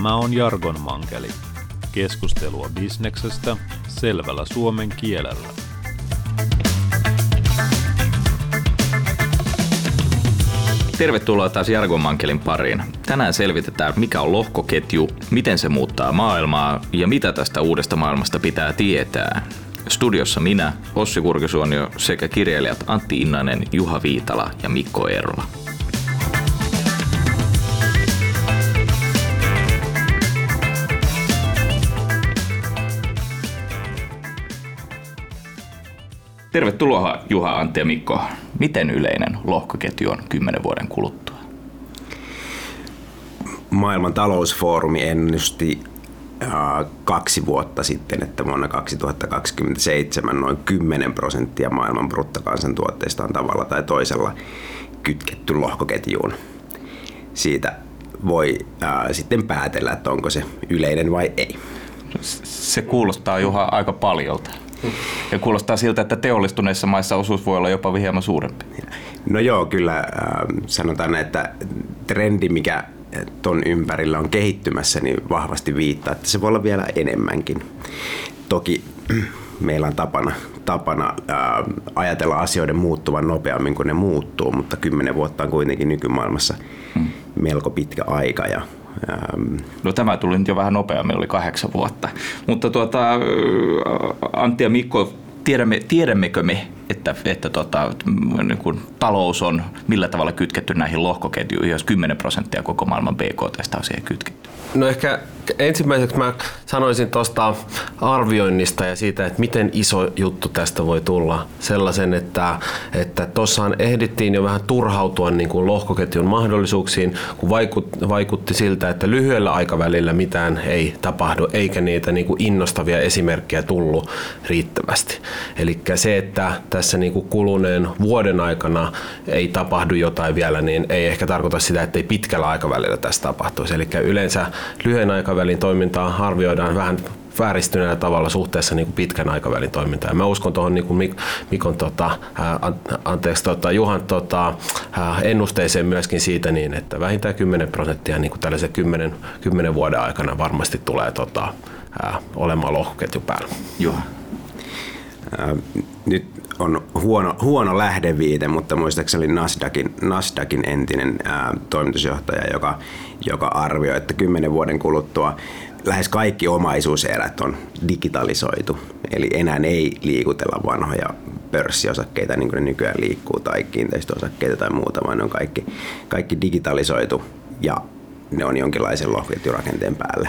Tämä on Jargon Mankeli. Keskustelua bisneksestä selvällä suomen kielellä. Tervetuloa taas Jargon Mankelin pariin. Tänään selvitetään, mikä on lohkoketju, miten se muuttaa maailmaa ja mitä tästä uudesta maailmasta pitää tietää. Studiossa minä, Ossi Kurkisuonio sekä kirjailijat Antti Innanen, Juha Viitala ja Mikko Eerola. Tervetuloa Juha, Antti ja Mikko. Miten yleinen lohkoketju on kymmenen vuoden kuluttua? Maailman talousfoorumi ennusti kaksi vuotta sitten, että vuonna 2027 noin 10 prosenttia maailman bruttokansantuotteista on tavalla tai toisella kytketty lohkoketjuun. Siitä voi ää, sitten päätellä, että onko se yleinen vai ei. Se kuulostaa Juha aika paljolta. Ja kuulostaa siltä, että teollistuneissa maissa osuus voi olla jopa hieman suurempi. No joo, kyllä äh, sanotaan, että trendi, mikä ton ympärillä on kehittymässä, niin vahvasti viittaa, että se voi olla vielä enemmänkin. Toki meillä on tapana, tapana ää, ajatella asioiden muuttuvan nopeammin kuin ne muuttuu, mutta kymmenen vuotta on kuitenkin nykymaailmassa hmm. melko pitkä aika ja No tämä tuli nyt jo vähän nopeammin, oli kahdeksan vuotta. Mutta tuota, Antti ja Mikko, tiedämme, tiedämmekö me, että, että tota, niin kuin talous on millä tavalla kytketty näihin lohkoketjuihin, jos 10 prosenttia koko maailman BKT on siihen kytketty? No ehkä ensimmäiseksi mä sanoisin tuosta arvioinnista ja siitä, että miten iso juttu tästä voi tulla. Sellaisen, että että ehdittiin jo vähän turhautua niin kuin lohkoketjun mahdollisuuksiin, kun vaikutti, siltä, että lyhyellä aikavälillä mitään ei tapahdu, eikä niitä niin kuin innostavia esimerkkejä tullut riittävästi. Eli se, että tässä niin kuin kuluneen vuoden aikana ei tapahdu jotain vielä, niin ei ehkä tarkoita sitä, että ei pitkällä aikavälillä tästä tapahtuisi. Eli yleensä lyhyen aikavälin toimintaa arvioidaan vähän vääristyneellä tavalla suhteessa niin kuin pitkän aikavälin toimintaan. Mä uskon tuohon niin kuin Mikon, tota, ää, anteeksi, tota, Juhan tota, ää, ennusteeseen myöskin siitä, niin, että vähintään 10 prosenttia niin kuin tällaisen 10, 10 vuoden aikana varmasti tulee tota, ää, olemaan lohkoketju päällä. Juha. Nyt on huono, huono lähdeviite, mutta muistaakseni Nasdaqin, Nasdaqin entinen ää, toimitusjohtaja, joka, joka arvioi, että kymmenen vuoden kuluttua lähes kaikki omaisuuserät on digitalisoitu. Eli enää ei liikutella vanhoja pörssiosakkeita niin kuin ne nykyään liikkuu tai kiinteistöosakkeita tai muuta, vaan ne on kaikki, kaikki digitalisoitu ja ne on jonkinlaisen lohketjurakenteen päälle.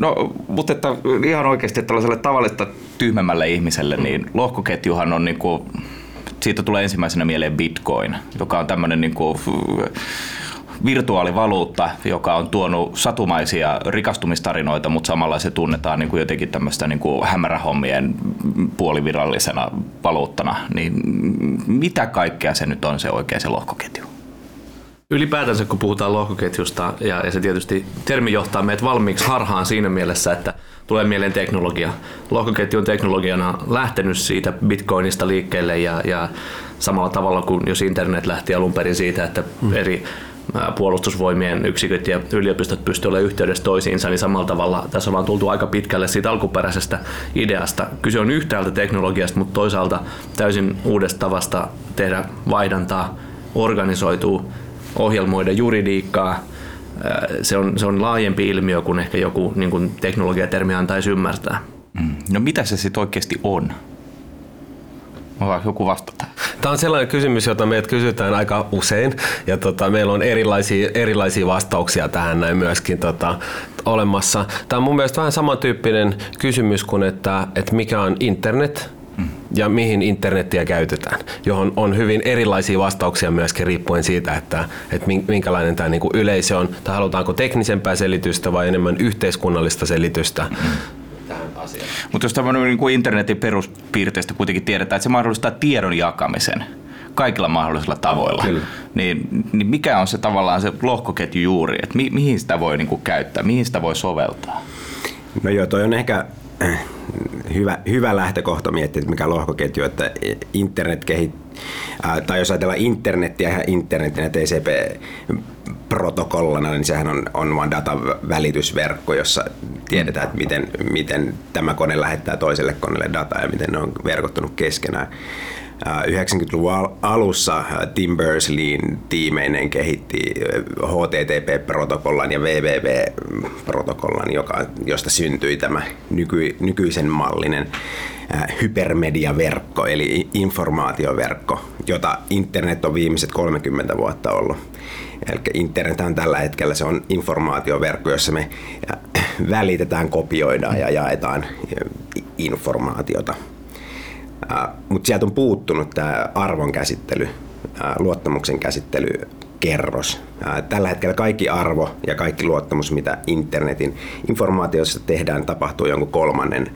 No, mutta että ihan oikeasti tällaiselle tavallista tyhmemmälle ihmiselle, niin lohkoketjuhan on niin kuin, siitä tulee ensimmäisenä mieleen Bitcoin, joka on tämmöinen niin kuin, virtuaalivaluutta, joka on tuonut satumaisia rikastumistarinoita, mutta samalla se tunnetaan niin kuin jotenkin tämmöistä niin kuin hämärähommien puolivirallisena valuuttana. Niin mitä kaikkea se nyt on se oikea se lohkoketju? Ylipäätänsä kun puhutaan lohkoketjusta, ja, ja se tietysti termi johtaa meidät valmiiksi harhaan siinä mielessä, että tulee mieleen teknologia. Lohkoketju on teknologiana lähtenyt siitä bitcoinista liikkeelle ja, ja samalla tavalla kuin jos internet lähti alun perin siitä, että mm. eri puolustusvoimien yksiköt ja yliopistot pystyvät olemaan yhteydessä toisiinsa, niin samalla tavalla tässä ollaan tultu aika pitkälle siitä alkuperäisestä ideasta. Kyse on yhtäältä teknologiasta, mutta toisaalta täysin uudesta tavasta tehdä vaihdantaa, organisoituu, ohjelmoida juridiikkaa. Se on, se on laajempi ilmiö kuin ehkä joku niin kuin teknologiatermi antaisi ymmärtää. Mm. No mitä se sitten oikeasti on? Osaako joku vastata? Tämä on sellainen kysymys, jota meidät kysytään aika usein ja tota, meillä on erilaisia, erilaisia vastauksia tähän näin myöskin tota, olemassa. Tämä on mun mielestä vähän samantyyppinen kysymys kuin, että, että mikä on internet ja mihin internettiä käytetään, johon on hyvin erilaisia vastauksia myöskin riippuen siitä, että, että minkälainen tämä niin kuin yleisö on, tai halutaanko teknisempää selitystä vai enemmän yhteiskunnallista selitystä. Mm mutta jos tämmöinen niin kuin internetin peruspiirteistä kuitenkin tiedetään, että se mahdollistaa tiedon jakamisen kaikilla mahdollisilla tavoilla, Kyllä. Niin, niin mikä on se tavallaan se lohkoketju juuri, että mi, mihin sitä voi niin kuin käyttää, mihin sitä voi soveltaa? No joo, toi on ehkä hyvä, hyvä lähtökohta miettiä, että mikä lohkoketju, että internet kehit, äh, tai jos ajatellaan internettiä ja internetin ja TCP protokollana, niin sehän on, on vain datavälitysverkko, jossa tiedetään, että miten, miten tämä kone lähettää toiselle koneelle dataa ja miten ne on verkottunut keskenään. 90-luvun alussa Tim Berners-Leein tiimeinen kehitti HTTP-protokollan ja www-protokollan, josta syntyi tämä nyky, nykyisen mallinen hypermediaverkko, eli informaatioverkko, jota internet on viimeiset 30 vuotta ollut. Eli internet on tällä hetkellä se on informaatioverkko, jossa me välitetään, kopioidaan ja jaetaan informaatiota. Mutta sieltä on puuttunut tämä arvon käsittely, luottamuksen käsittely kerros. Tällä hetkellä kaikki arvo ja kaikki luottamus, mitä internetin informaatiossa tehdään, tapahtuu jonkun kolmannen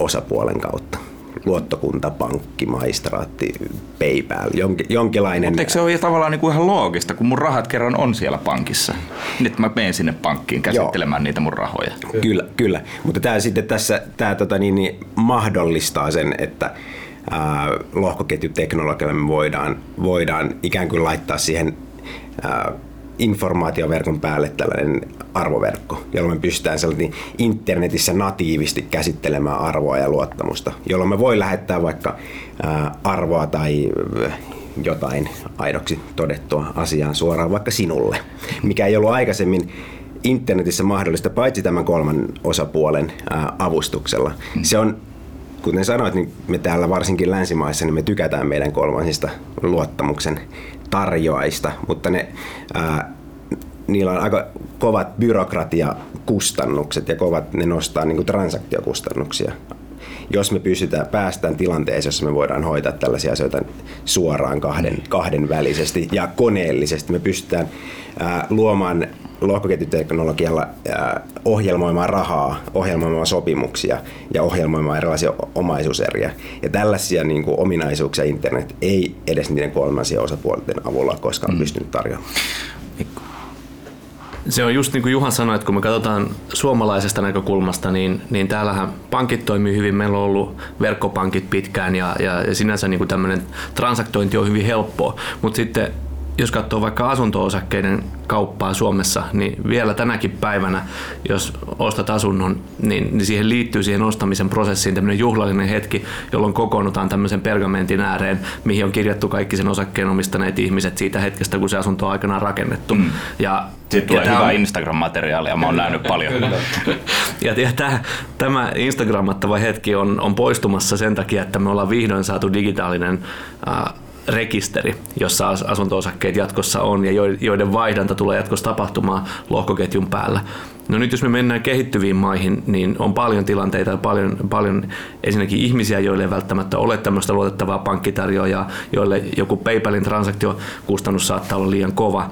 osapuolen kautta luottokunta, pankki, maistraatti, PayPal, jonkin, jonkinlainen... Mutta eikö se ole tavallaan niin kuin ihan loogista, kun mun rahat kerran on siellä pankissa? Nyt mä menen sinne pankkiin käsittelemään Joo. niitä mun rahoja. Kyllä, kyllä. Mutta tämä sitten tässä tämä, tota, niin, niin, mahdollistaa sen, että ää, lohkoketjuteknologialla me voidaan, voidaan ikään kuin laittaa siihen ää, informaatioverkon päälle tällainen arvoverkko, jolloin me pystytään internetissä natiivisti käsittelemään arvoa ja luottamusta, jolloin me voi lähettää vaikka arvoa tai jotain aidoksi todettua asiaa suoraan vaikka sinulle, mikä ei ollut aikaisemmin internetissä mahdollista paitsi tämän kolman osapuolen avustuksella. Se on kuten sanoit, niin me täällä varsinkin länsimaissa, niin me tykätään meidän kolmansista luottamuksen tarjoajista, mutta ne, ää, niillä on aika kovat byrokratiakustannukset ja kovat, ne nostaa niin kuin transaktiokustannuksia. Jos me pystytään päästään tilanteeseen, jossa me voidaan hoitaa tällaisia asioita suoraan kahden, kahden välisesti ja koneellisesti, me pystytään ää, luomaan lohkoketjuteknologialla ohjelmoimaan rahaa, ohjelmoimaan sopimuksia ja ohjelmoimaan erilaisia omaisuuseriä. Ja tällaisia niin kuin, ominaisuuksia internet ei edes niiden kolmansien osapuolten avulla koskaan mm. pystynyt tarjoamaan. Se on just niin kuin Juhan sanoi, että kun me katsotaan suomalaisesta näkökulmasta, niin, niin täällähän pankit toimii hyvin. Meillä on ollut verkkopankit pitkään ja, ja sinänsä niin kuin tämmöinen transaktointi on hyvin helppoa. Mutta sitten jos katsoo vaikka asunto-osakkeiden kauppaa Suomessa, niin vielä tänäkin päivänä, jos ostat asunnon, niin, niin siihen liittyy siihen ostamisen prosessiin tämmöinen juhlallinen hetki, jolloin kokoonnutaan tämmöisen pergamentin ääreen, mihin on kirjattu kaikki sen osakkeen omistaneet ihmiset siitä hetkestä, kun se asunto on aikanaan rakennettu. Mm. Ja sitten tulee hyvä on... Instagram-materiaali ja mä oon nähnyt paljon. ja, ja tämä, tämä Instagrammattava hetki on, on poistumassa sen takia, että me ollaan vihdoin saatu digitaalinen äh, rekisteri, jossa asunto-osakkeet jatkossa on ja joiden vaihdanta tulee jatkossa tapahtumaan lohkoketjun päällä. No nyt jos me mennään kehittyviin maihin, niin on paljon tilanteita ja paljon, paljon ensinnäkin ihmisiä, joille ei välttämättä ole tämmöistä luotettavaa pankkitarjoajaa, joille joku PayPalin transaktiokustannus saattaa olla liian kova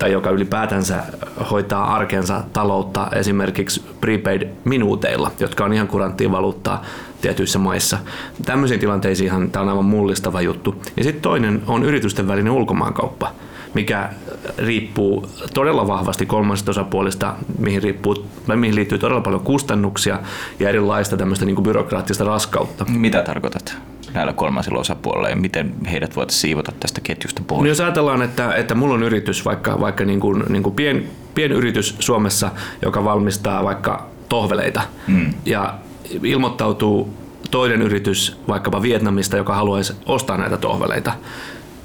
tai joka ylipäätänsä hoitaa arkensa taloutta esimerkiksi prepaid-minuuteilla, jotka on ihan kuranttia valuuttaa tietyissä maissa. Tämmöisiin tilanteisiin tämä on aivan mullistava juttu. Ja sitten toinen on yritysten välinen ulkomaankauppa mikä riippuu todella vahvasti kolmansista osapuolista, mihin, riippuu, mihin liittyy todella paljon kustannuksia ja erilaista tämmöistä niin kuin byrokraattista raskautta. Mitä tarkoitat? Näillä kolmansilla osapuolilla ja miten heidät voitaisiin siivota tästä ketjusta pois? No jos ajatellaan, että, että mulla on yritys, vaikka, vaikka niin kuin, niin kuin pien, pienyritys Suomessa, joka valmistaa vaikka tohveleita mm. ja ilmoittautuu toinen yritys vaikkapa Vietnamista, joka haluaisi ostaa näitä tohveleita.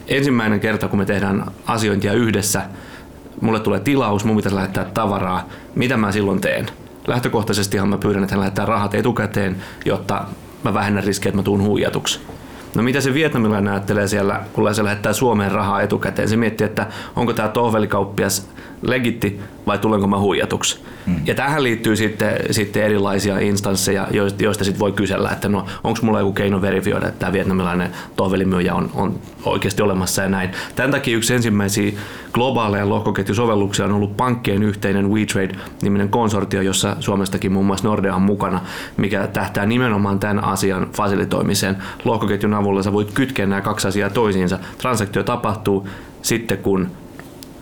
Ensimmäinen kerta, kun me tehdään asiointia yhdessä, mulle tulee tilaus, mun pitäisi lähettää tavaraa. Mitä mä silloin teen? Lähtökohtaisestihan mä pyydän, että hän lähettää rahat etukäteen, jotta mä vähennän riskejä, että mä tuun huijatuksi. No mitä se vietnamilainen ajattelee siellä, kun se lähettää Suomeen rahaa etukäteen? Se miettii, että onko tämä tohvelikauppias legitti vai tulenko mä huijatuksi. Mm. Ja tähän liittyy sitten, sitten erilaisia instansseja, joista, joista sitten voi kysellä, että no onko mulla joku keino verifioida, että tämä vietnamilainen tohvelimyyjä on, on oikeasti olemassa ja näin. Tämän takia yksi ensimmäisiä globaaleja lohkoketjusovelluksia on ollut pankkien yhteinen WeTrade-niminen konsortio, jossa Suomestakin muun muassa Nordea on mukana, mikä tähtää nimenomaan tämän asian fasilitoimiseen. Lohkoketjun avulla sä voit kytkeä nämä kaksi asiaa toisiinsa. Transaktio tapahtuu sitten, kun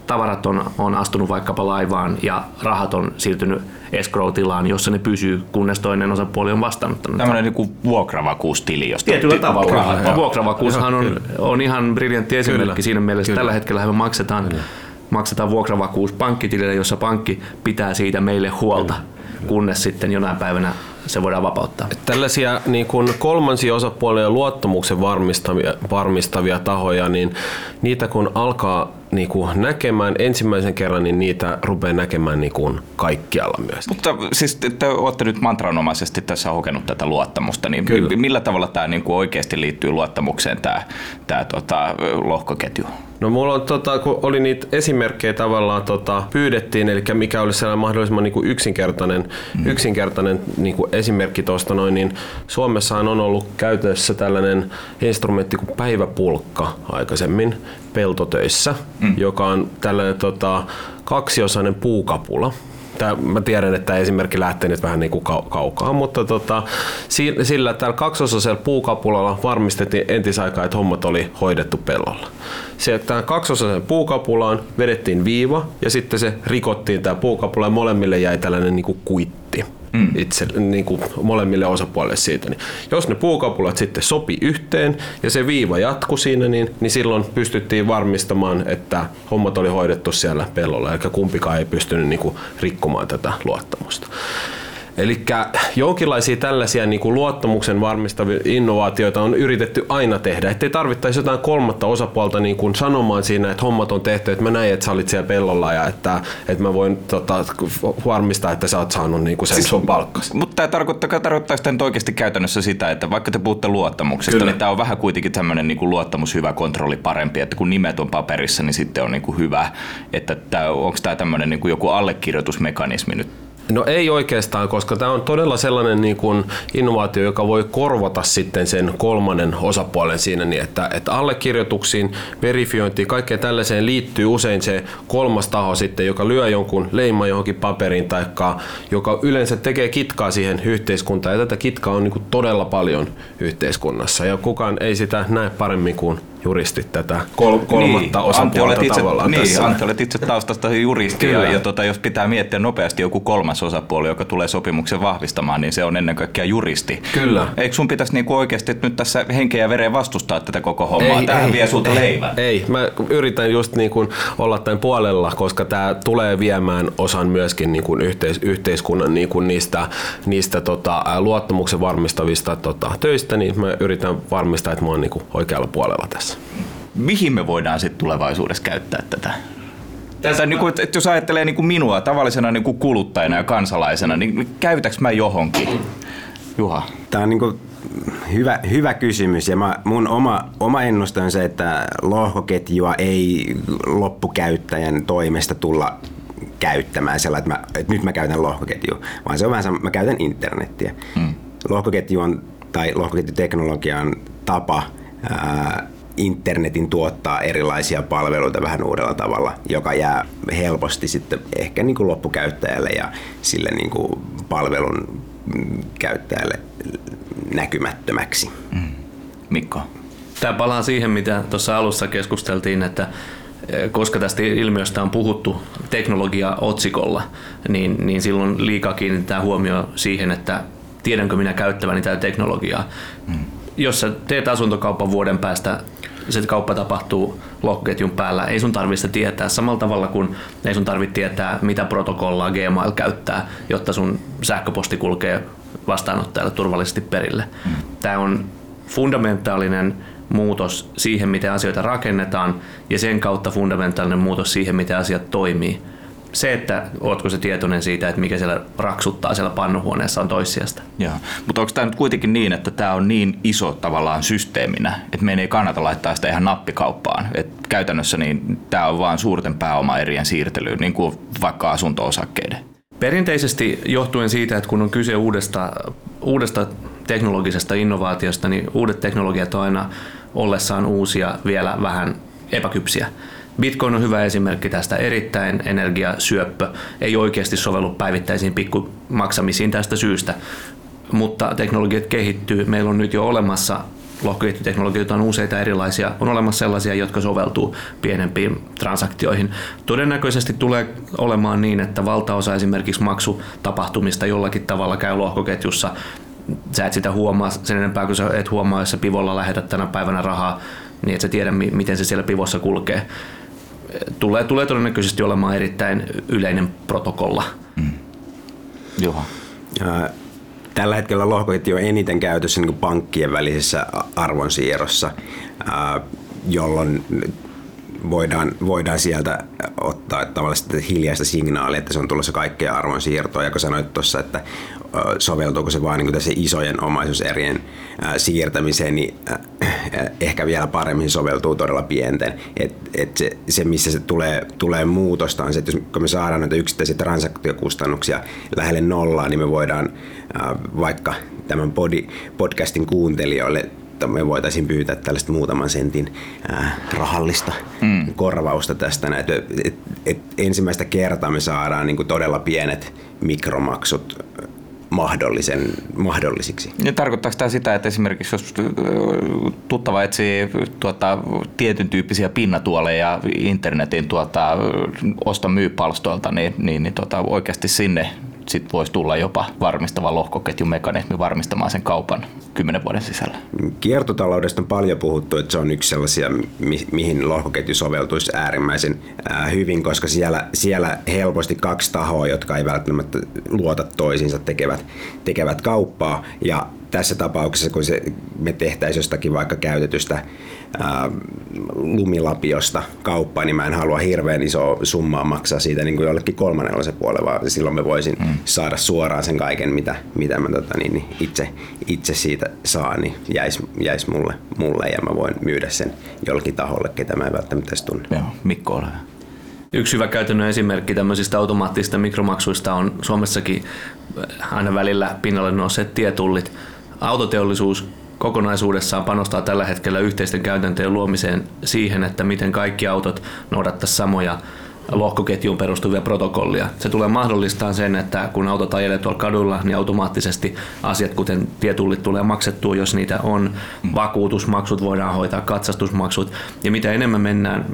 tavarat on, on astunut vaikkapa laivaan ja rahat on siirtynyt escrow-tilaan, jossa ne pysyy, kunnes toinen osapuoli on vastaanottanut. Tämmöinen niin vuokravakuustili, josta Tietyllä tavalla. Vuokravakuushan on, on ihan briljantti esimerkki Kyllä. siinä mielessä. Kyllä. Tällä hetkellä me maksetaan Kyllä maksetaan vuokravakuus pankkitilille, jossa pankki pitää siitä meille huolta, kunnes sitten jonain päivänä se voidaan vapauttaa. Tällaisia niin kuin kolmansia osapuolia luottamuksen varmistavia, varmistavia tahoja, niin niitä kun alkaa niin kuin näkemään ensimmäisen kerran, niin niitä rupeaa näkemään niin kuin kaikkialla myös. Mutta siis te, te olette nyt mantranomaisesti tässä hokenut tätä luottamusta, niin Kyllä. millä tavalla tämä niin kuin oikeasti liittyy luottamukseen tämä, tämä tota, lohkoketju? No mulla on, tota, kun oli niitä esimerkkejä tavallaan tota, pyydettiin, eli mikä olisi sellainen mahdollisimman niin kuin yksinkertainen, mm. yksinkertainen niin kuin esimerkki tuosta noin, niin Suomessahan on ollut käytössä tällainen instrumentti kuin päiväpulkka aikaisemmin peltotöissä, mm. joka on tällainen tota, kaksiosainen puukapula. Tää, mä tiedän, että tämä esimerkki lähtee nyt vähän niin kuin kau- kaukaa, mutta tota, si- sillä tällä kaksosaisella puukapulalla varmistettiin entisaikaa, että hommat oli hoidettu pellolla. Se, tähän kaksosaiseen puukapulaan vedettiin viiva ja sitten se rikottiin tämä puukapula ja molemmille jäi tällainen niin kuin kuitti. Mm. Itse, niin kuin molemmille osapuolille siitä. Niin jos ne puukapulat sitten sopi yhteen ja se viiva jatkui siinä, niin, niin silloin pystyttiin varmistamaan, että hommat oli hoidettu siellä pellolla, eli kumpikaan ei pystynyt niin kuin rikkomaan tätä luottamusta. Eli jonkinlaisia tällaisia niin kuin luottamuksen varmistavia innovaatioita on yritetty aina tehdä, ettei tarvittaisi jotain kolmatta osapuolta niin kuin sanomaan siinä, että hommat on tehty, että mä näin, että sä olit siellä pellolla ja että, että mä voin tota, varmistaa, että sä oot saanut niin kuin sen sun palkkasi. Mutta tämä tarkoittaa, tarkoittaa sitten oikeasti käytännössä sitä, että vaikka te puhutte luottamuksesta, Kyllä. niin tämä on vähän kuitenkin tämmöinen niin kuin luottamus, hyvä kontrolli parempi, että kun nimet on paperissa, niin sitten on niin kuin hyvä. Että onko tämä tämmöinen niin kuin joku allekirjoitusmekanismi nyt No ei oikeastaan, koska tämä on todella sellainen niin kuin innovaatio, joka voi korvata sitten sen kolmannen osapuolen siinä, niin että, että allekirjoituksiin, verifiointiin, kaikkeen tällaiseen liittyy usein se kolmas taho sitten, joka lyö jonkun leima johonkin paperiin tai joka yleensä tekee kitkaa siihen yhteiskuntaan. Ja tätä kitkaa on niin kuin todella paljon yhteiskunnassa ja kukaan ei sitä näe paremmin kuin juristit tätä kol- kolmatta niin, osapuolta itse, tavallaan niin, tässä. Antti, olet itse taustasta juristi ja, ja tota, jos pitää miettiä nopeasti joku kolmas osapuoli, joka tulee sopimuksen vahvistamaan, niin se on ennen kaikkea juristi. Kyllä. Eikö sun pitäisi niinku oikeasti nyt tässä henkeä ja vereen vastustaa tätä koko hommaa? Tämähän vie sulta ei, leivän. Ei, mä yritän just niin kuin olla tämän puolella, koska tämä tulee viemään osan myöskin niin kuin yhteis- yhteiskunnan niin kuin niistä, niistä tota, luottamuksen varmistavista tota, töistä, niin mä yritän varmistaa, että mä oon niin kuin oikealla puolella tässä. Mihin me voidaan sitten tulevaisuudessa käyttää tätä? Tätä, niin kuin, että jos ajattelee niin kuin minua tavallisena niin kuin kuluttajana ja kansalaisena, niin käytäks mä johonkin? Juha. Tämä on niin hyvä, hyvä kysymys ja mä, mun oma, oma ennuste on se, että lohkoketjua ei loppukäyttäjän toimesta tulla käyttämään sellainen, että, mä, että nyt mä käytän lohkoketjua, vaan se on vähän sama, mä käytän internettiä. Mm. Lohkoketju on, tai lohkoketjuteknologia on tapa ää, internetin tuottaa erilaisia palveluita vähän uudella tavalla, joka jää helposti sitten ehkä niin kuin loppukäyttäjälle ja sille niin kuin palvelun mm, käyttäjälle näkymättömäksi. Mikko. Tämä palaa siihen, mitä tuossa alussa keskusteltiin, että eh, koska tästä ilmiöstä on puhuttu teknologia-otsikolla, niin, niin silloin liikaa kiinnitetään huomio siihen, että tiedänkö minä käyttäväni tätä teknologiaa. Mm. Jos sä teet asuntokaupan vuoden päästä, se kauppa tapahtuu lohkoketjun päällä, ei sun tarvitse tietää samalla tavalla kuin ei sun tarvitse tietää, mitä protokollaa Gmail käyttää, jotta sun sähköposti kulkee vastaanottajalle turvallisesti perille. Mm. Tämä on fundamentaalinen muutos siihen, miten asioita rakennetaan ja sen kautta fundamentaalinen muutos siihen, miten asiat toimii. Se, että ootko se tietoinen siitä, että mikä siellä raksuttaa siellä pannuhuoneessa on toissijasta. Joo. Mutta onko tämä nyt kuitenkin niin, että tämä on niin iso tavallaan systeeminä, että meidän ei kannata laittaa sitä ihan nappikauppaan. Et käytännössä niin tämä on vain suurten pääomaerien siirtelyyn, niin kuin vaikka asunto-osakkeiden. Perinteisesti johtuen siitä, että kun on kyse uudesta, uudesta teknologisesta innovaatiosta, niin uudet teknologiat on aina ollessaan uusia vielä vähän epäkypsiä. Bitcoin on hyvä esimerkki tästä erittäin energiasyöppö, ei oikeasti sovellu päivittäisiin pikkumaksamisiin tästä syystä, mutta teknologiat kehittyy. Meillä on nyt jo olemassa lohkoketjuteknologioita on useita erilaisia. On olemassa sellaisia, jotka soveltuu pienempiin transaktioihin. Todennäköisesti tulee olemaan niin, että valtaosa esimerkiksi maksutapahtumista jollakin tavalla käy lohkoketjussa. Sä et sitä huomaa sen enempää, kun sä et huomaa, jos sä pivolla lähetät tänä päivänä rahaa, niin et sä tiedä, mi- miten se siellä pivossa kulkee. Tulee, tulee todennäköisesti olemaan erittäin yleinen protokolla. Juha. Ää, Tällä hetkellä lohkoketju on eniten käytössä niin kuin pankkien välisessä arvonsiirrossa, jolloin voidaan, voidaan sieltä ottaa tavallaan hiljaista signaalia, että se on tulossa kaikkea arvonsiirtoa. Ja kun sanoit tuossa, että soveltuuko se vain niin tässä isojen omaisuuserien siirtämiseen, niin ehkä vielä paremmin soveltuu todella pienten. Et, et se, se, missä se tulee, tulee muutosta, on se, että jos, kun me saadaan näitä yksittäisiä transaktiokustannuksia lähelle nollaa, niin me voidaan vaikka tämän podi, podcastin kuuntelijoille että me voitaisiin pyytää tällaista muutaman sentin ää, rahallista mm. korvausta tästä. Näin. Et, et, ensimmäistä kertaa me saadaan niin todella pienet mikromaksut mahdollisen, mahdollisiksi. Ja tarkoittaako tämä sitä, että esimerkiksi jos tuttava etsii tuota, tietyn tyyppisiä pinnatuoleja internetin tuota, osta myy palstoilta, niin, niin, niin tuota, oikeasti sinne sit voisi tulla jopa varmistava lohkoketjumekanismi varmistamaan sen kaupan kymmenen vuoden sisällä. Kiertotaloudesta on paljon puhuttu, että se on yksi sellaisia, mi- mihin lohkoketju soveltuisi äärimmäisen ää, hyvin, koska siellä, siellä helposti kaksi tahoa, jotka ei välttämättä luota toisiinsa, tekevät, tekevät kauppaa. Ja tässä tapauksessa, kun se, me tehtäisiin jostakin vaikka käytetystä ää, lumilapiosta kauppaa, niin mä en halua hirveän iso summaa maksaa siitä niin kuin jollekin kolmannella puolella, vaan silloin mä voisin mm. saada suoraan sen kaiken, mitä, mitä mä tota, niin, niin itse, itse siitä saan, niin jäisi jäis mulle, mulle ja mä voin myydä sen jollekin taholle, ketä mä en välttämättä edes tunne. Joo, Mikko ole. Yksi hyvä käytännön esimerkki tämmöisistä automaattisista mikromaksuista on Suomessakin aina välillä pinnalle nousseet tietullit. Autoteollisuus kokonaisuudessaan panostaa tällä hetkellä yhteisten käytäntöjen luomiseen siihen, että miten kaikki autot noudattaisivat samoja lohkoketjuun perustuvia protokollia. Se tulee mahdollistaa sen, että kun autot ajelee tuolla kadulla, niin automaattisesti asiat, kuten tietullit, tulee maksettua, jos niitä on. Vakuutusmaksut voidaan hoitaa, katsastusmaksut. Ja mitä enemmän mennään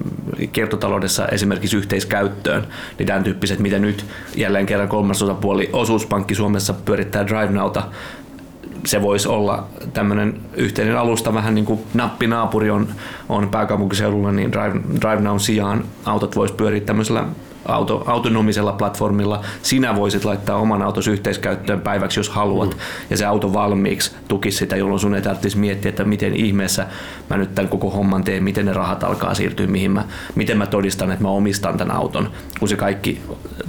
kiertotaloudessa esimerkiksi yhteiskäyttöön, niin tämän tyyppiset, mitä nyt jälleen kerran kolmas osapuoli osuuspankki Suomessa pyörittää DriveNowta, se voisi olla tämmöinen yhteinen alusta, vähän niin kuin nappinaapuri on, on pääkaupunkiseudulla, niin Drive, DriveNow sijaan autot voisi pyöriä tämmöisellä auto, autonomisella platformilla. Sinä voisit laittaa oman autos yhteiskäyttöön päiväksi, jos haluat, mm. ja se auto valmiiksi tukisi sitä, jolloin sun ei tarvitsisi miettiä, että miten ihmeessä mä nyt tämän koko homman teen, miten ne rahat alkaa siirtyä, mihin mä, miten mä todistan, että mä omistan tämän auton, kun se kaikki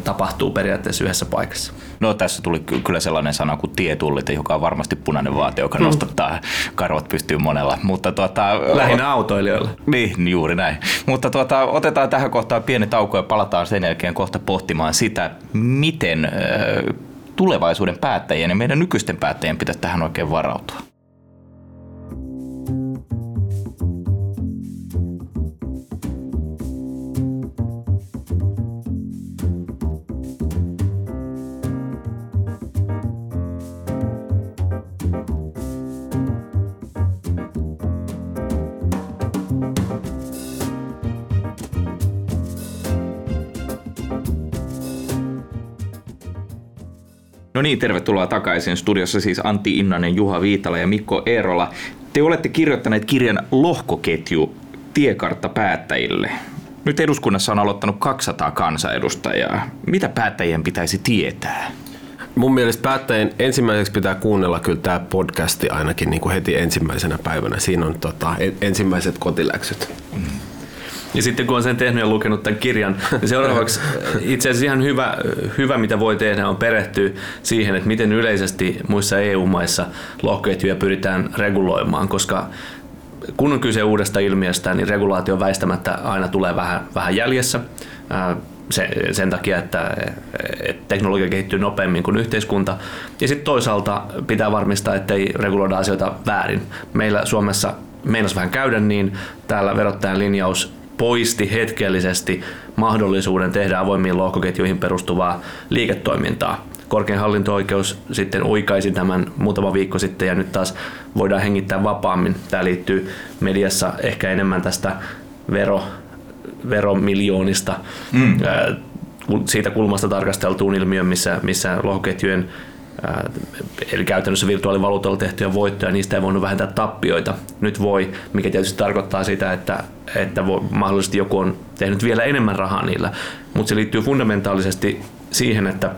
tapahtuu periaatteessa yhdessä paikassa. No tässä tuli ky- kyllä sellainen sana kuin tietullit, joka on varmasti punainen vaate, joka nostattaa karvat pystyy monella. Mutta tuota, Lähinnä autoilijoilla. Niin, juuri näin. Mutta tuota, otetaan tähän kohtaan pieni tauko ja palataan sen jälkeen kohta pohtimaan sitä, miten tulevaisuuden päättäjien ja meidän nykyisten päättäjien pitäisi tähän oikein varautua. No niin, tervetuloa takaisin. Studiossa siis Antti Innanen, Juha Viitala ja Mikko Eerola. Te olette kirjoittaneet kirjan Lohkoketju tiekartta päättäjille. Nyt eduskunnassa on aloittanut 200 kansanedustajaa. Mitä päättäjien pitäisi tietää? Mun mielestä päättäjien ensimmäiseksi pitää kuunnella kyllä tämä podcasti ainakin niin kuin heti ensimmäisenä päivänä. Siinä on tota, en- ensimmäiset kotiläksyt. Ja sitten kun on sen tehnyt ja lukenut tämän kirjan, niin seuraavaksi itse asiassa ihan hyvä, hyvä, mitä voi tehdä, on perehtyä siihen, että miten yleisesti muissa EU-maissa lohkoketjuja pyritään reguloimaan, koska kun on kyse uudesta ilmiöstä, niin regulaatio väistämättä aina tulee vähän, vähän jäljessä. Se, sen takia, että, että teknologia kehittyy nopeammin kuin yhteiskunta. Ja sitten toisaalta pitää varmistaa, että ei reguloida asioita väärin. Meillä Suomessa meinas vähän käydä niin, täällä verottajan linjaus poisti hetkellisesti mahdollisuuden tehdä avoimiin lohkoketjuihin perustuvaa liiketoimintaa. Korkein hallinto-oikeus sitten oikaisi tämän muutama viikko sitten ja nyt taas voidaan hengittää vapaammin. Tämä liittyy mediassa ehkä enemmän tästä vero, veromiljoonista mm. siitä kulmasta tarkasteltuun ilmiön, missä, missä lohkoketjujen Eli käytännössä virtuaalivaluutalla tehtyjä voittoja, niistä ei voinut vähentää tappioita. Nyt voi, mikä tietysti tarkoittaa sitä, että, että voi, mahdollisesti joku on tehnyt vielä enemmän rahaa niillä. Mutta se liittyy fundamentaalisesti siihen, että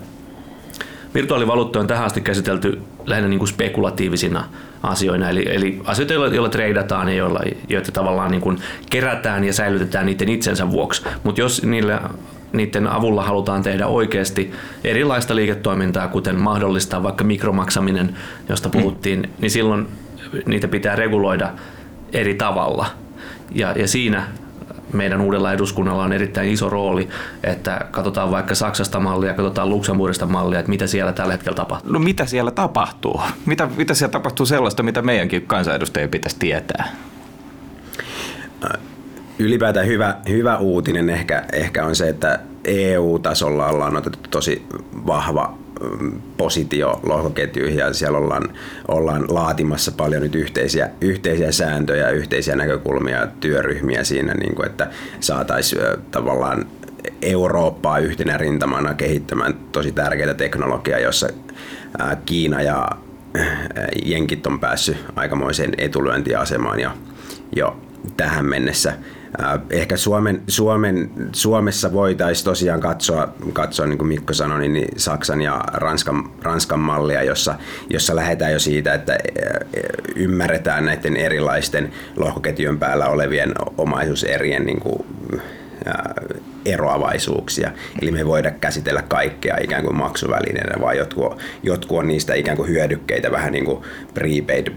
virtuaalivaluutta on tähän asti käsitelty lähinnä niin kuin spekulatiivisina asioina, eli, eli asioita, joilla, joilla treidataan ja joilla, joita tavallaan niin kuin kerätään ja säilytetään niiden itsensä vuoksi. Mutta jos niillä niiden avulla halutaan tehdä oikeasti erilaista liiketoimintaa, kuten mahdollistaa vaikka mikromaksaminen, josta mm. puhuttiin, mm. niin silloin niitä pitää reguloida eri tavalla. Ja, ja siinä meidän uudella eduskunnalla on erittäin iso rooli, että katsotaan vaikka Saksasta mallia, katsotaan Luxemburgista mallia, että mitä siellä tällä hetkellä tapahtuu. No mitä siellä tapahtuu? Mitä, mitä siellä tapahtuu sellaista, mitä meidänkin kansanedustajien pitäisi tietää? Ylipäätään hyvä, hyvä uutinen ehkä, ehkä on se, että EU-tasolla ollaan otettu tosi vahva mm, positio lohkoketjuihin ja siellä ollaan, ollaan laatimassa paljon nyt yhteisiä, yhteisiä sääntöjä, yhteisiä näkökulmia työryhmiä siinä, niin kuin, että saataisiin tavallaan Eurooppaa yhtenä rintamana kehittämään tosi tärkeitä teknologiaa, jossa Kiina ja Jenkit on päässyt aikamoiseen etulyöntiasemaan jo, jo tähän mennessä. Äh, ehkä Suomen, Suomen, Suomessa voitaisiin tosiaan katsoa, katsoa, niin kuin Mikko sanoi, niin, niin Saksan ja Ranskan, Ranskan mallia, jossa, jossa lähdetään jo siitä, että äh, ymmärretään näiden erilaisten lohkoketjujen päällä olevien omaisuuserien niin kuin, äh, eroavaisuuksia. Eli me ei voida käsitellä kaikkea ikään kuin maksuvälineenä, vaan jotkut, jotkut on niistä ikään kuin hyödykkeitä, vähän niin kuin prepaid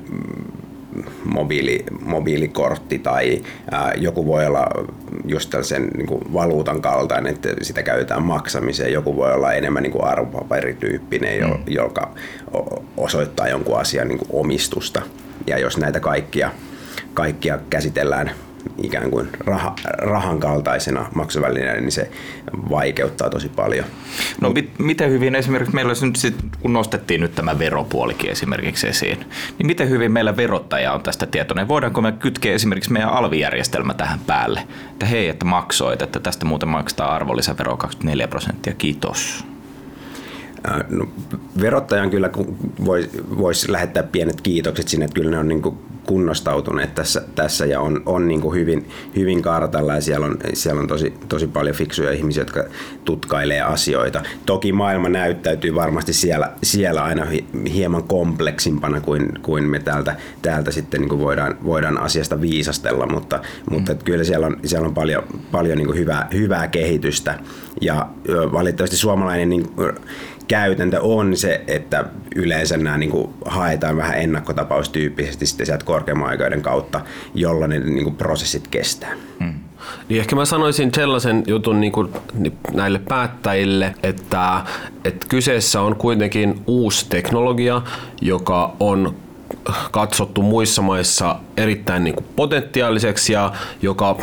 mobiili, mobiilikortti tai ää, joku voi olla just tällaisen niin kuin valuutan kaltainen, että sitä käytetään maksamiseen. Joku voi olla enemmän niin kuin arvopaperityyppinen, mm. joka osoittaa jonkun asian niin kuin omistusta. Ja jos näitä kaikkia, kaikkia käsitellään ikään kuin rah, rahan kaltaisena maksuvälineenä, niin se vaikeuttaa tosi paljon. No mit, miten hyvin esimerkiksi meillä nyt sit, kun nostettiin nyt tämä veropuolikin esimerkiksi esiin, niin miten hyvin meillä verottaja on tästä tietoinen? Voidaanko me kytkeä esimerkiksi meidän alvijärjestelmä tähän päälle? Että hei, että maksoit, että tästä muuten maksetaan arvonlisävero 24 prosenttia, kiitos. No, verottajan kyllä voisi vois lähettää pienet kiitokset sinne, että kyllä ne on niin kuin kunnostautuneet tässä, tässä ja on, on niin kuin hyvin, hyvin kartalla ja siellä on, siellä on tosi, tosi paljon fiksuja ihmisiä, jotka tutkailee asioita. Toki maailma näyttäytyy varmasti siellä, siellä aina hieman kompleksimpana kuin, kuin me täältä, täältä sitten niin kuin voidaan, voidaan asiasta viisastella, mutta, mutta mm. kyllä siellä on, siellä on paljon, paljon niin kuin hyvää, hyvää kehitystä ja valitettavasti suomalainen niin käytäntö on se, että yleensä nämä niin kuin haetaan vähän ennakkotapaustyyppisesti sitten sieltä korkeamman oikeuden kautta, jolloin ne niin kuin prosessit kestää. Hmm. Niin ehkä mä sanoisin sellaisen jutun niin kuin näille päättäjille, että, että kyseessä on kuitenkin uusi teknologia, joka on katsottu muissa maissa erittäin niin kuin potentiaaliseksi ja joka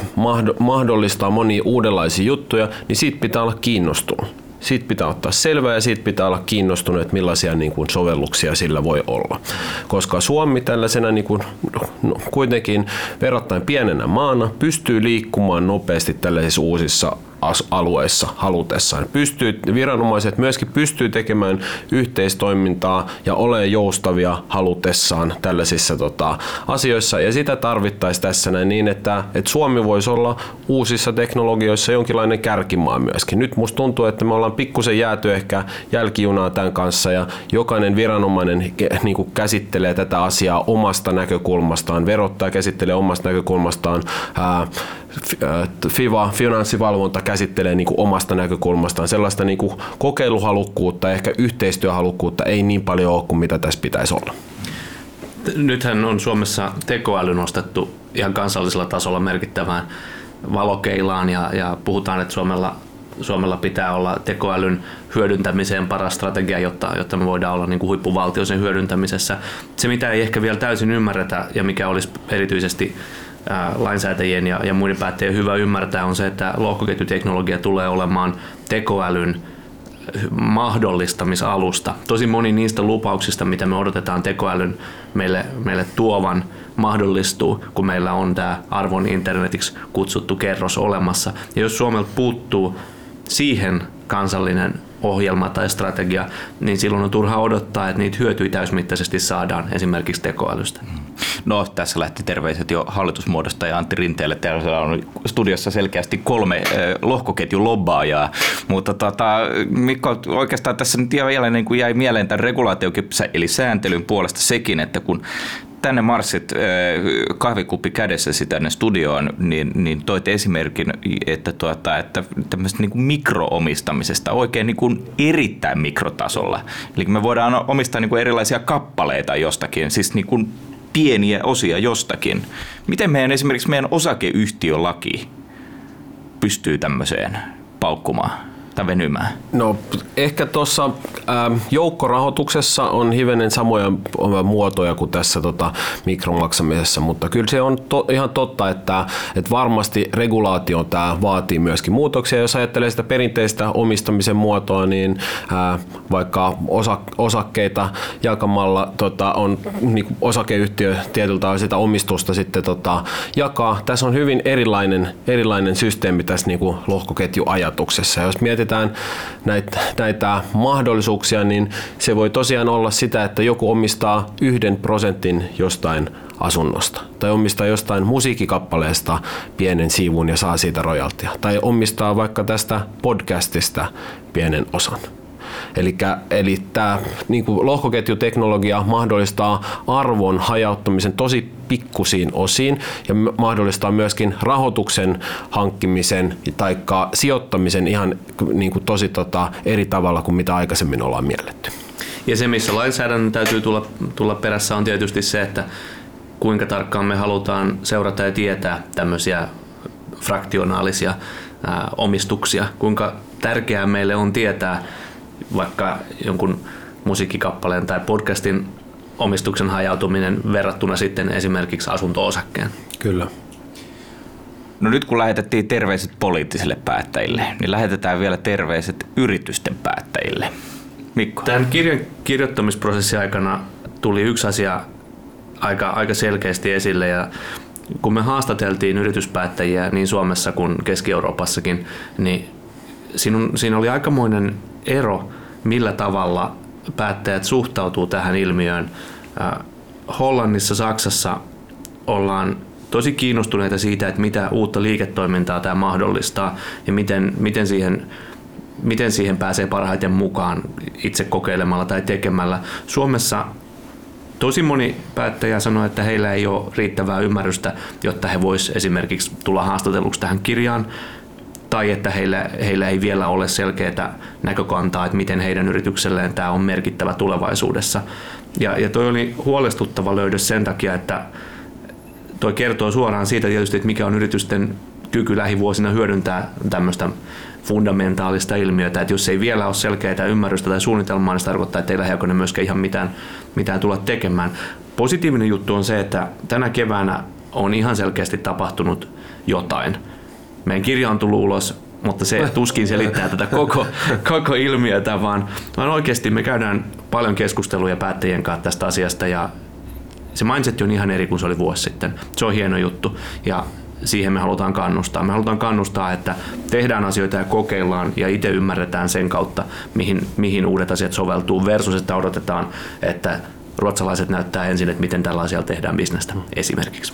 mahdollistaa monia uudenlaisia juttuja, niin siitä pitää olla kiinnostunut siitä pitää ottaa selvää ja siitä pitää olla kiinnostunut, että millaisia niin kuin sovelluksia sillä voi olla. Koska Suomi tällaisena niin kuin, no, kuitenkin verrattain pienenä maana pystyy liikkumaan nopeasti tällaisissa uusissa alueissa halutessaan. Pystyy, viranomaiset myöskin pystyy tekemään yhteistoimintaa ja ole joustavia halutessaan tällaisissa tota, asioissa ja sitä tarvittaisiin tässä näin niin, että, että Suomi voisi olla uusissa teknologioissa jonkinlainen kärkimaa myöskin. Nyt musta tuntuu, että me ollaan pikkusen jääty ehkä jälkijunaa tämän kanssa ja jokainen viranomainen niin kuin käsittelee tätä asiaa omasta näkökulmastaan, verottaa käsittelee omasta näkökulmastaan, ää, FIVA, finanssivalvonta käsittelee niin kuin omasta näkökulmastaan. Sellaista niin kuin kokeiluhalukkuutta, ehkä yhteistyöhalukkuutta ei niin paljon ole kuin mitä tässä pitäisi olla. Nythän on Suomessa tekoäly nostettu ihan kansallisella tasolla merkittävään valokeilaan ja, ja puhutaan, että Suomella, Suomella pitää olla tekoälyn hyödyntämiseen paras strategia, jotta, jotta me voidaan olla niin kuin huippuvaltio sen hyödyntämisessä. Se, mitä ei ehkä vielä täysin ymmärretä ja mikä olisi erityisesti lainsäätäjien ja, ja muiden päättäjien hyvä ymmärtää on se, että lohkoketjuteknologia tulee olemaan tekoälyn mahdollistamisalusta. Tosi moni niistä lupauksista, mitä me odotetaan tekoälyn meille, meille tuovan, mahdollistuu, kun meillä on tämä arvon internetiksi kutsuttu kerros olemassa. Ja jos Suomelta puuttuu siihen kansallinen ohjelma tai strategia, niin silloin on turha odottaa, että niitä hyötyjä täysmittaisesti saadaan esimerkiksi tekoälystä. No, tässä lähti terveiset jo hallitusmuodostaja Antti Rinteelle. Täällä on studiossa selkeästi kolme lohkoketjun lobbaajaa, mutta tota, Mikko, oikeastaan tässä nyt vielä niin kuin jäi mieleen tämän regulaatiokin, eli sääntelyn puolesta sekin, että kun tänne marssit kahvikuppi kädessäsi tänne studioon, niin, niin toit esimerkin, että, tuota, että tämmöistä niin kuin mikroomistamisesta oikein niin kuin erittäin mikrotasolla. Eli me voidaan omistaa niin kuin erilaisia kappaleita jostakin, siis niin kuin pieniä osia jostakin. Miten meidän esimerkiksi meidän osakeyhtiölaki pystyy tämmöiseen paukkumaan? Tai venymään? No ehkä tuossa ähm, joukkorahoituksessa on hivenen samoja muotoja kuin tässä tota, mikromaksamisessa, mutta kyllä se on to, ihan totta, että, että varmasti regulaatio tämä vaatii myöskin muutoksia. Jos ajattelee sitä perinteistä omistamisen muotoa, niin äh, vaikka osa, osakkeita jakamalla tota, on niin osakeyhtiö tietyltä sitä omistusta sitten tota, jakaa. Tässä on hyvin erilainen, erilainen systeemi tässä niin lohkoketjuajatuksessa. Jos mietitään mietitään näitä, näitä mahdollisuuksia, niin se voi tosiaan olla sitä, että joku omistaa yhden prosentin jostain asunnosta tai omistaa jostain musiikkikappaleesta pienen siivun ja saa siitä rojaltia tai omistaa vaikka tästä podcastista pienen osan. Elikkä, eli tämä niin lohkoketjuteknologia mahdollistaa arvon hajauttamisen tosi pikkusiin osiin ja mahdollistaa myöskin rahoituksen hankkimisen tai sijoittamisen ihan niin kuin tosi tota, eri tavalla kuin mitä aikaisemmin ollaan mielletty. Ja se, missä lainsäädännön täytyy tulla, tulla perässä, on tietysti se, että kuinka tarkkaan me halutaan seurata ja tietää tämmöisiä fraktionaalisia ää, omistuksia, kuinka tärkeää meille on tietää, vaikka jonkun musiikkikappaleen tai podcastin omistuksen hajautuminen verrattuna sitten esimerkiksi asunto-osakkeen. Kyllä. No nyt kun lähetettiin terveiset poliittisille päättäjille, niin lähetetään vielä terveiset yritysten päättäjille. Mikko. Tämän kirjan kirjoittamisprosessin aikana tuli yksi asia aika, aika selkeästi esille ja kun me haastateltiin yrityspäättäjiä niin Suomessa kuin Keski-Euroopassakin, niin siinä, siinä oli aikamoinen ero, millä tavalla päättäjät suhtautuu tähän ilmiöön. Hollannissa, Saksassa ollaan tosi kiinnostuneita siitä, että mitä uutta liiketoimintaa tämä mahdollistaa ja miten, miten, siihen, miten siihen pääsee parhaiten mukaan itse kokeilemalla tai tekemällä. Suomessa tosi moni päättäjä sanoi, että heillä ei ole riittävää ymmärrystä, jotta he vois esimerkiksi tulla haastatelluksi tähän kirjaan tai että heillä, heillä ei vielä ole selkeää näkökantaa, että miten heidän yritykselleen tämä on merkittävä tulevaisuudessa. Ja, ja toi oli huolestuttava löydös sen takia, että toi kertoo suoraan siitä tietysti, että mikä on yritysten kyky lähivuosina hyödyntää tämmöistä fundamentaalista ilmiötä, että jos ei vielä ole selkeää ymmärrystä tai suunnitelmaa, niin se tarkoittaa, että ei lähiaikoina myöskään ihan mitään, mitään tulla tekemään. Positiivinen juttu on se, että tänä keväänä on ihan selkeästi tapahtunut jotain – meidän kirja on tullut ulos, mutta se tuskin selittää tätä koko, koko ilmiötä, vaan, vaan oikeasti me käydään paljon keskusteluja päättäjien kanssa tästä asiasta ja se mindset on ihan eri kuin se oli vuosi sitten. Se on hieno juttu ja siihen me halutaan kannustaa. Me halutaan kannustaa, että tehdään asioita ja kokeillaan ja itse ymmärretään sen kautta, mihin, mihin uudet asiat soveltuu versus, että odotetaan, että ruotsalaiset näyttää ensin, että miten tällä asialla tehdään bisnestä esimerkiksi.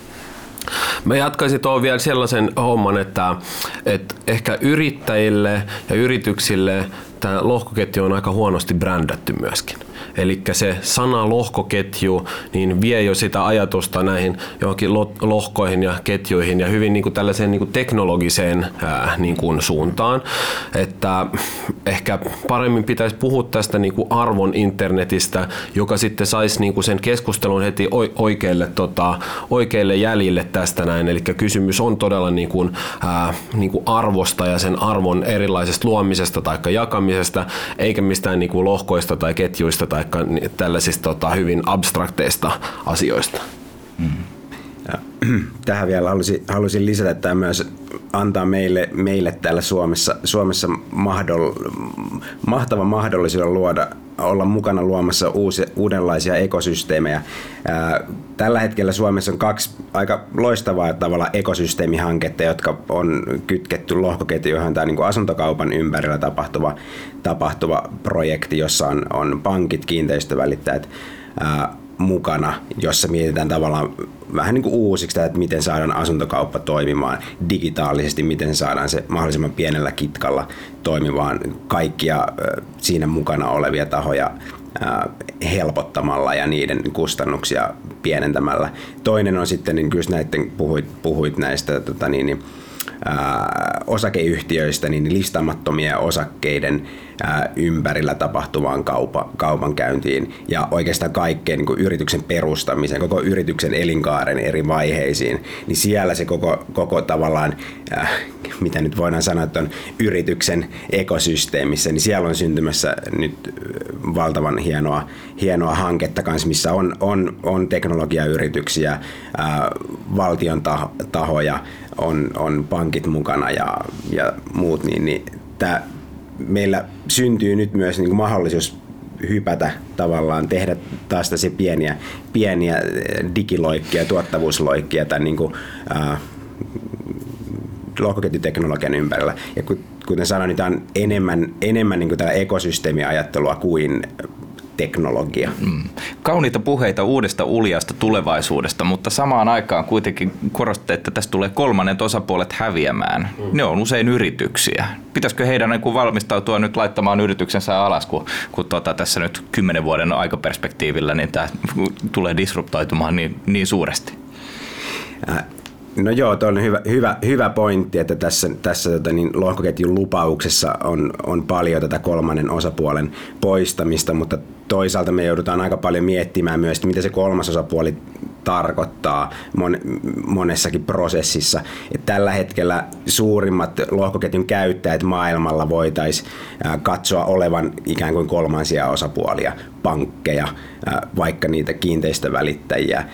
Mä jatkaisin tuohon vielä sellaisen homman, että, että ehkä yrittäjille ja yrityksille tämä lohkoketju on aika huonosti brändätty myöskin. Eli se sana lohkoketju niin vie jo sitä ajatusta näihin johonkin lohkoihin ja ketjuihin ja hyvin niin kuin tällaiseen niin kuin teknologiseen ää, niin kuin suuntaan. Että ehkä paremmin pitäisi puhua tästä niin kuin arvon internetistä, joka sitten saisi niin kuin sen keskustelun heti oikeille, tota, oikeille jäljille tästä näin. Eli kysymys on todella niin kuin, ää, niin kuin arvosta ja sen arvon erilaisesta luomisesta tai jakamisesta, eikä mistään niin kuin lohkoista tai ketjuista tai tällaisista tota, hyvin abstrakteista asioista. Mm. Ja tähän vielä halusin, halusin lisätä, että tämä myös antaa meille, meille täällä Suomessa, Suomessa mahdoll, mahtava mahdollisuuden luoda olla mukana luomassa uusi, uudenlaisia ekosysteemejä. Tällä hetkellä Suomessa on kaksi aika loistavaa tavalla ekosysteemihanketta, jotka on kytketty lohkoketjuihin tai niin asuntokaupan ympärillä tapahtuva, tapahtuva projekti, jossa on, on pankit, kiinteistövälittäjät, mukana, jossa mietitään tavallaan vähän niin kuin uusiksi, että miten saadaan asuntokauppa toimimaan digitaalisesti, miten saadaan se mahdollisimman pienellä kitkalla toimimaan kaikkia siinä mukana olevia tahoja helpottamalla ja niiden kustannuksia pienentämällä. Toinen on sitten, niin kyllä näiden puhuit, puhuit näistä tota niin, niin, osakeyhtiöistä, niin listaamattomia osakkeiden ympärillä tapahtuvaan kaupa, kaupankäyntiin ja oikeastaan kaikkeen niin yrityksen perustamiseen, koko yrityksen elinkaaren eri vaiheisiin, niin siellä se koko, koko tavallaan, äh, mitä nyt voidaan sanoa, että on yrityksen ekosysteemissä, niin siellä on syntymässä nyt valtavan hienoa, hienoa hanketta kanssa, missä on, on, on teknologiayrityksiä, äh, valtion tahoja, on, on pankit mukana ja, ja muut, niin, niin tämä meillä syntyy nyt myös niin kuin mahdollisuus hypätä tavallaan, tehdä taas se pieniä, pieniä eh, digiloikkia, tuottavuusloikkia tämän niin kuin, äh, lohkoketjuteknologian ympärillä. Ja kuten sanoin, niin tämä on enemmän, enemmän niin kuin ekosysteemiajattelua kuin teknologia. Mm. Kauniita puheita uudesta uljasta tulevaisuudesta, mutta samaan aikaan kuitenkin korostatte, että tästä tulee kolmannet osapuolet häviämään. Mm. Ne on usein yrityksiä. Pitäisikö heidän niin valmistautua nyt laittamaan yrityksensä alas, kun, kun tuota, tässä nyt kymmenen vuoden aikaperspektiivillä niin tämä tulee disruptoitumaan niin, niin suuresti? Äh, No joo, tuo on hyvä, hyvä, hyvä pointti, että tässä, tässä tota, niin lohkoketjun lupauksessa on, on paljon tätä kolmannen osapuolen poistamista, mutta toisaalta me joudutaan aika paljon miettimään myös, mitä se kolmas osapuoli tarkoittaa mon, monessakin prosessissa. Et tällä hetkellä suurimmat lohkoketjun käyttäjät maailmalla voitaisiin katsoa olevan ikään kuin kolmansia osapuolia, pankkeja, vaikka niitä kiinteistövälittäjiä,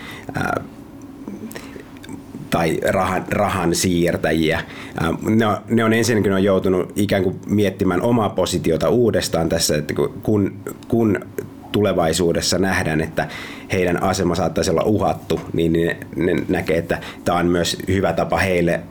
tai rahan, rahan siirtäjiä. Ne on, ne on ensinnäkin on joutunut ikään kuin miettimään omaa positiota uudestaan tässä, että kun, kun tulevaisuudessa nähdään, että heidän asema saattaisi olla uhattu, niin ne, ne näkee, että tämä on myös hyvä tapa heille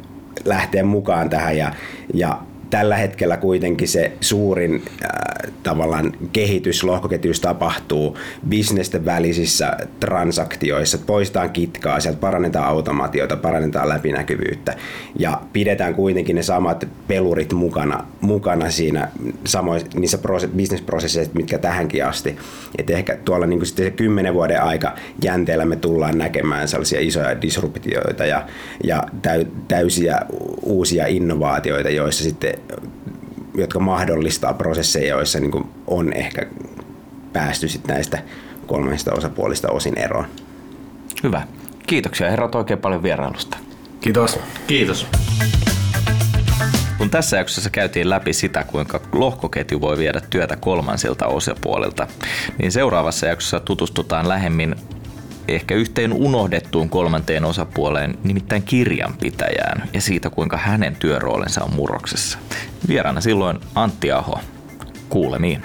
lähteä mukaan tähän ja, ja tällä hetkellä kuitenkin se suurin äh, tavallaan kehitys lohkoketjuissa tapahtuu bisnesten välisissä transaktioissa. Poistetaan kitkaa, sieltä parannetaan automaatiota, parannetaan läpinäkyvyyttä ja pidetään kuitenkin ne samat pelurit mukana, mukana siinä samoissa, niissä bisnesprosesseissa, mitkä tähänkin asti. Et ehkä tuolla niin sitten se kymmenen vuoden aika jänteellä me tullaan näkemään sellaisia isoja disruptioita ja, ja täysiä uusia innovaatioita, joissa sitten jotka mahdollistaa prosesseja, joissa niin on ehkä päästy sitten näistä kolmesta osapuolista osin eroon. Hyvä. Kiitoksia herrat oikein paljon vierailusta. Kiitos. Kiitos. Kun tässä jaksossa käytiin läpi sitä, kuinka lohkoketju voi viedä työtä kolmansilta osapuolilta, niin seuraavassa jaksossa tutustutaan lähemmin ehkä yhteen unohdettuun kolmanteen osapuoleen, nimittäin kirjanpitäjään, ja siitä kuinka hänen työroolinsa on murroksessa. Vieraana silloin Antti Aho. Kuulemiin.